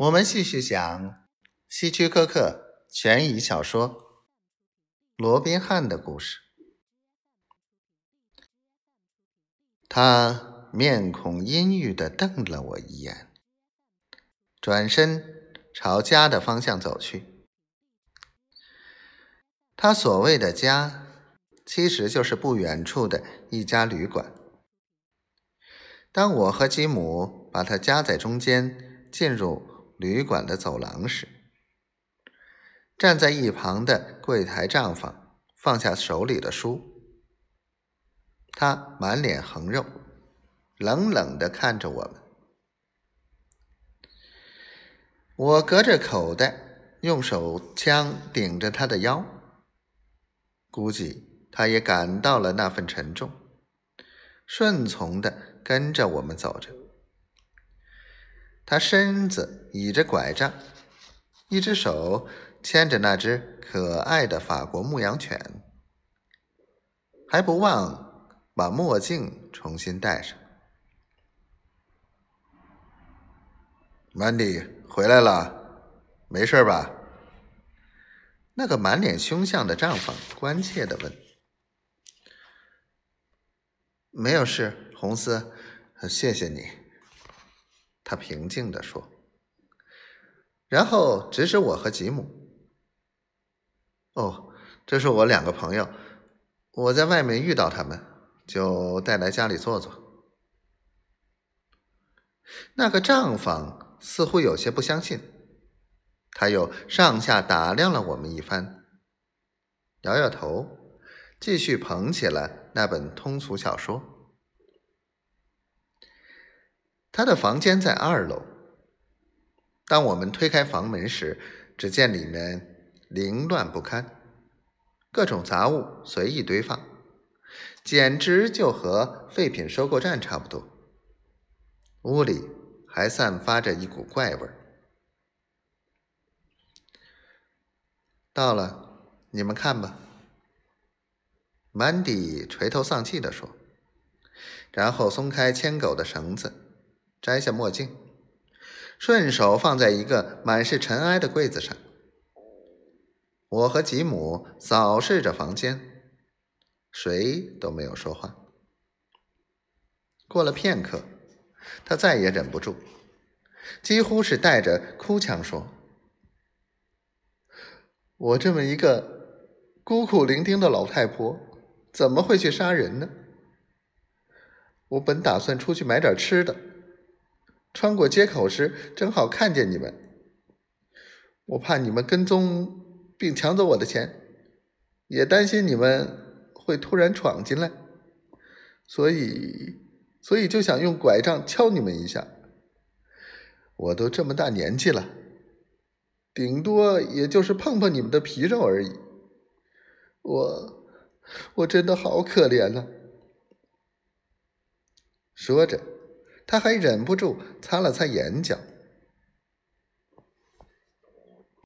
我们继续讲希区柯克悬疑小说《罗宾汉的故事》。他面孔阴郁的瞪了我一眼，转身朝家的方向走去。他所谓的家，其实就是不远处的一家旅馆。当我和吉姆把他夹在中间进入旅馆的走廊时，站在一旁的柜台账房放下手里的书，他满脸横肉，冷冷的看着我们。我隔着口袋用手枪顶着他的腰，估计他也感到了那份沉重，顺从的。跟着我们走着，他身子倚着拐杖，一只手牵着那只可爱的法国牧羊犬，还不忘把墨镜重新戴上。Mandy 回来了，没事吧？那个满脸凶相的账房关切的问。没有事，红丝，谢谢你。他平静的说，然后指指我和吉姆。哦，这是我两个朋友，我在外面遇到他们，就带来家里坐坐。那个账房似乎有些不相信，他又上下打量了我们一番，摇摇头。继续捧起了那本通俗小说。他的房间在二楼。当我们推开房门时，只见里面凌乱不堪，各种杂物随意堆放，简直就和废品收购站差不多。屋里还散发着一股怪味儿。到了，你们看吧。曼迪垂头丧气地说，然后松开牵狗的绳子，摘下墨镜，顺手放在一个满是尘埃的柜子上。我和吉姆扫视着房间，谁都没有说话。过了片刻，他再也忍不住，几乎是带着哭腔说：“我这么一个孤苦伶仃的老太婆。”怎么会去杀人呢？我本打算出去买点吃的，穿过街口时正好看见你们。我怕你们跟踪并抢走我的钱，也担心你们会突然闯进来，所以，所以就想用拐杖敲你们一下。我都这么大年纪了，顶多也就是碰碰你们的皮肉而已。我。我真的好可怜呐！说着，他还忍不住擦了擦眼角。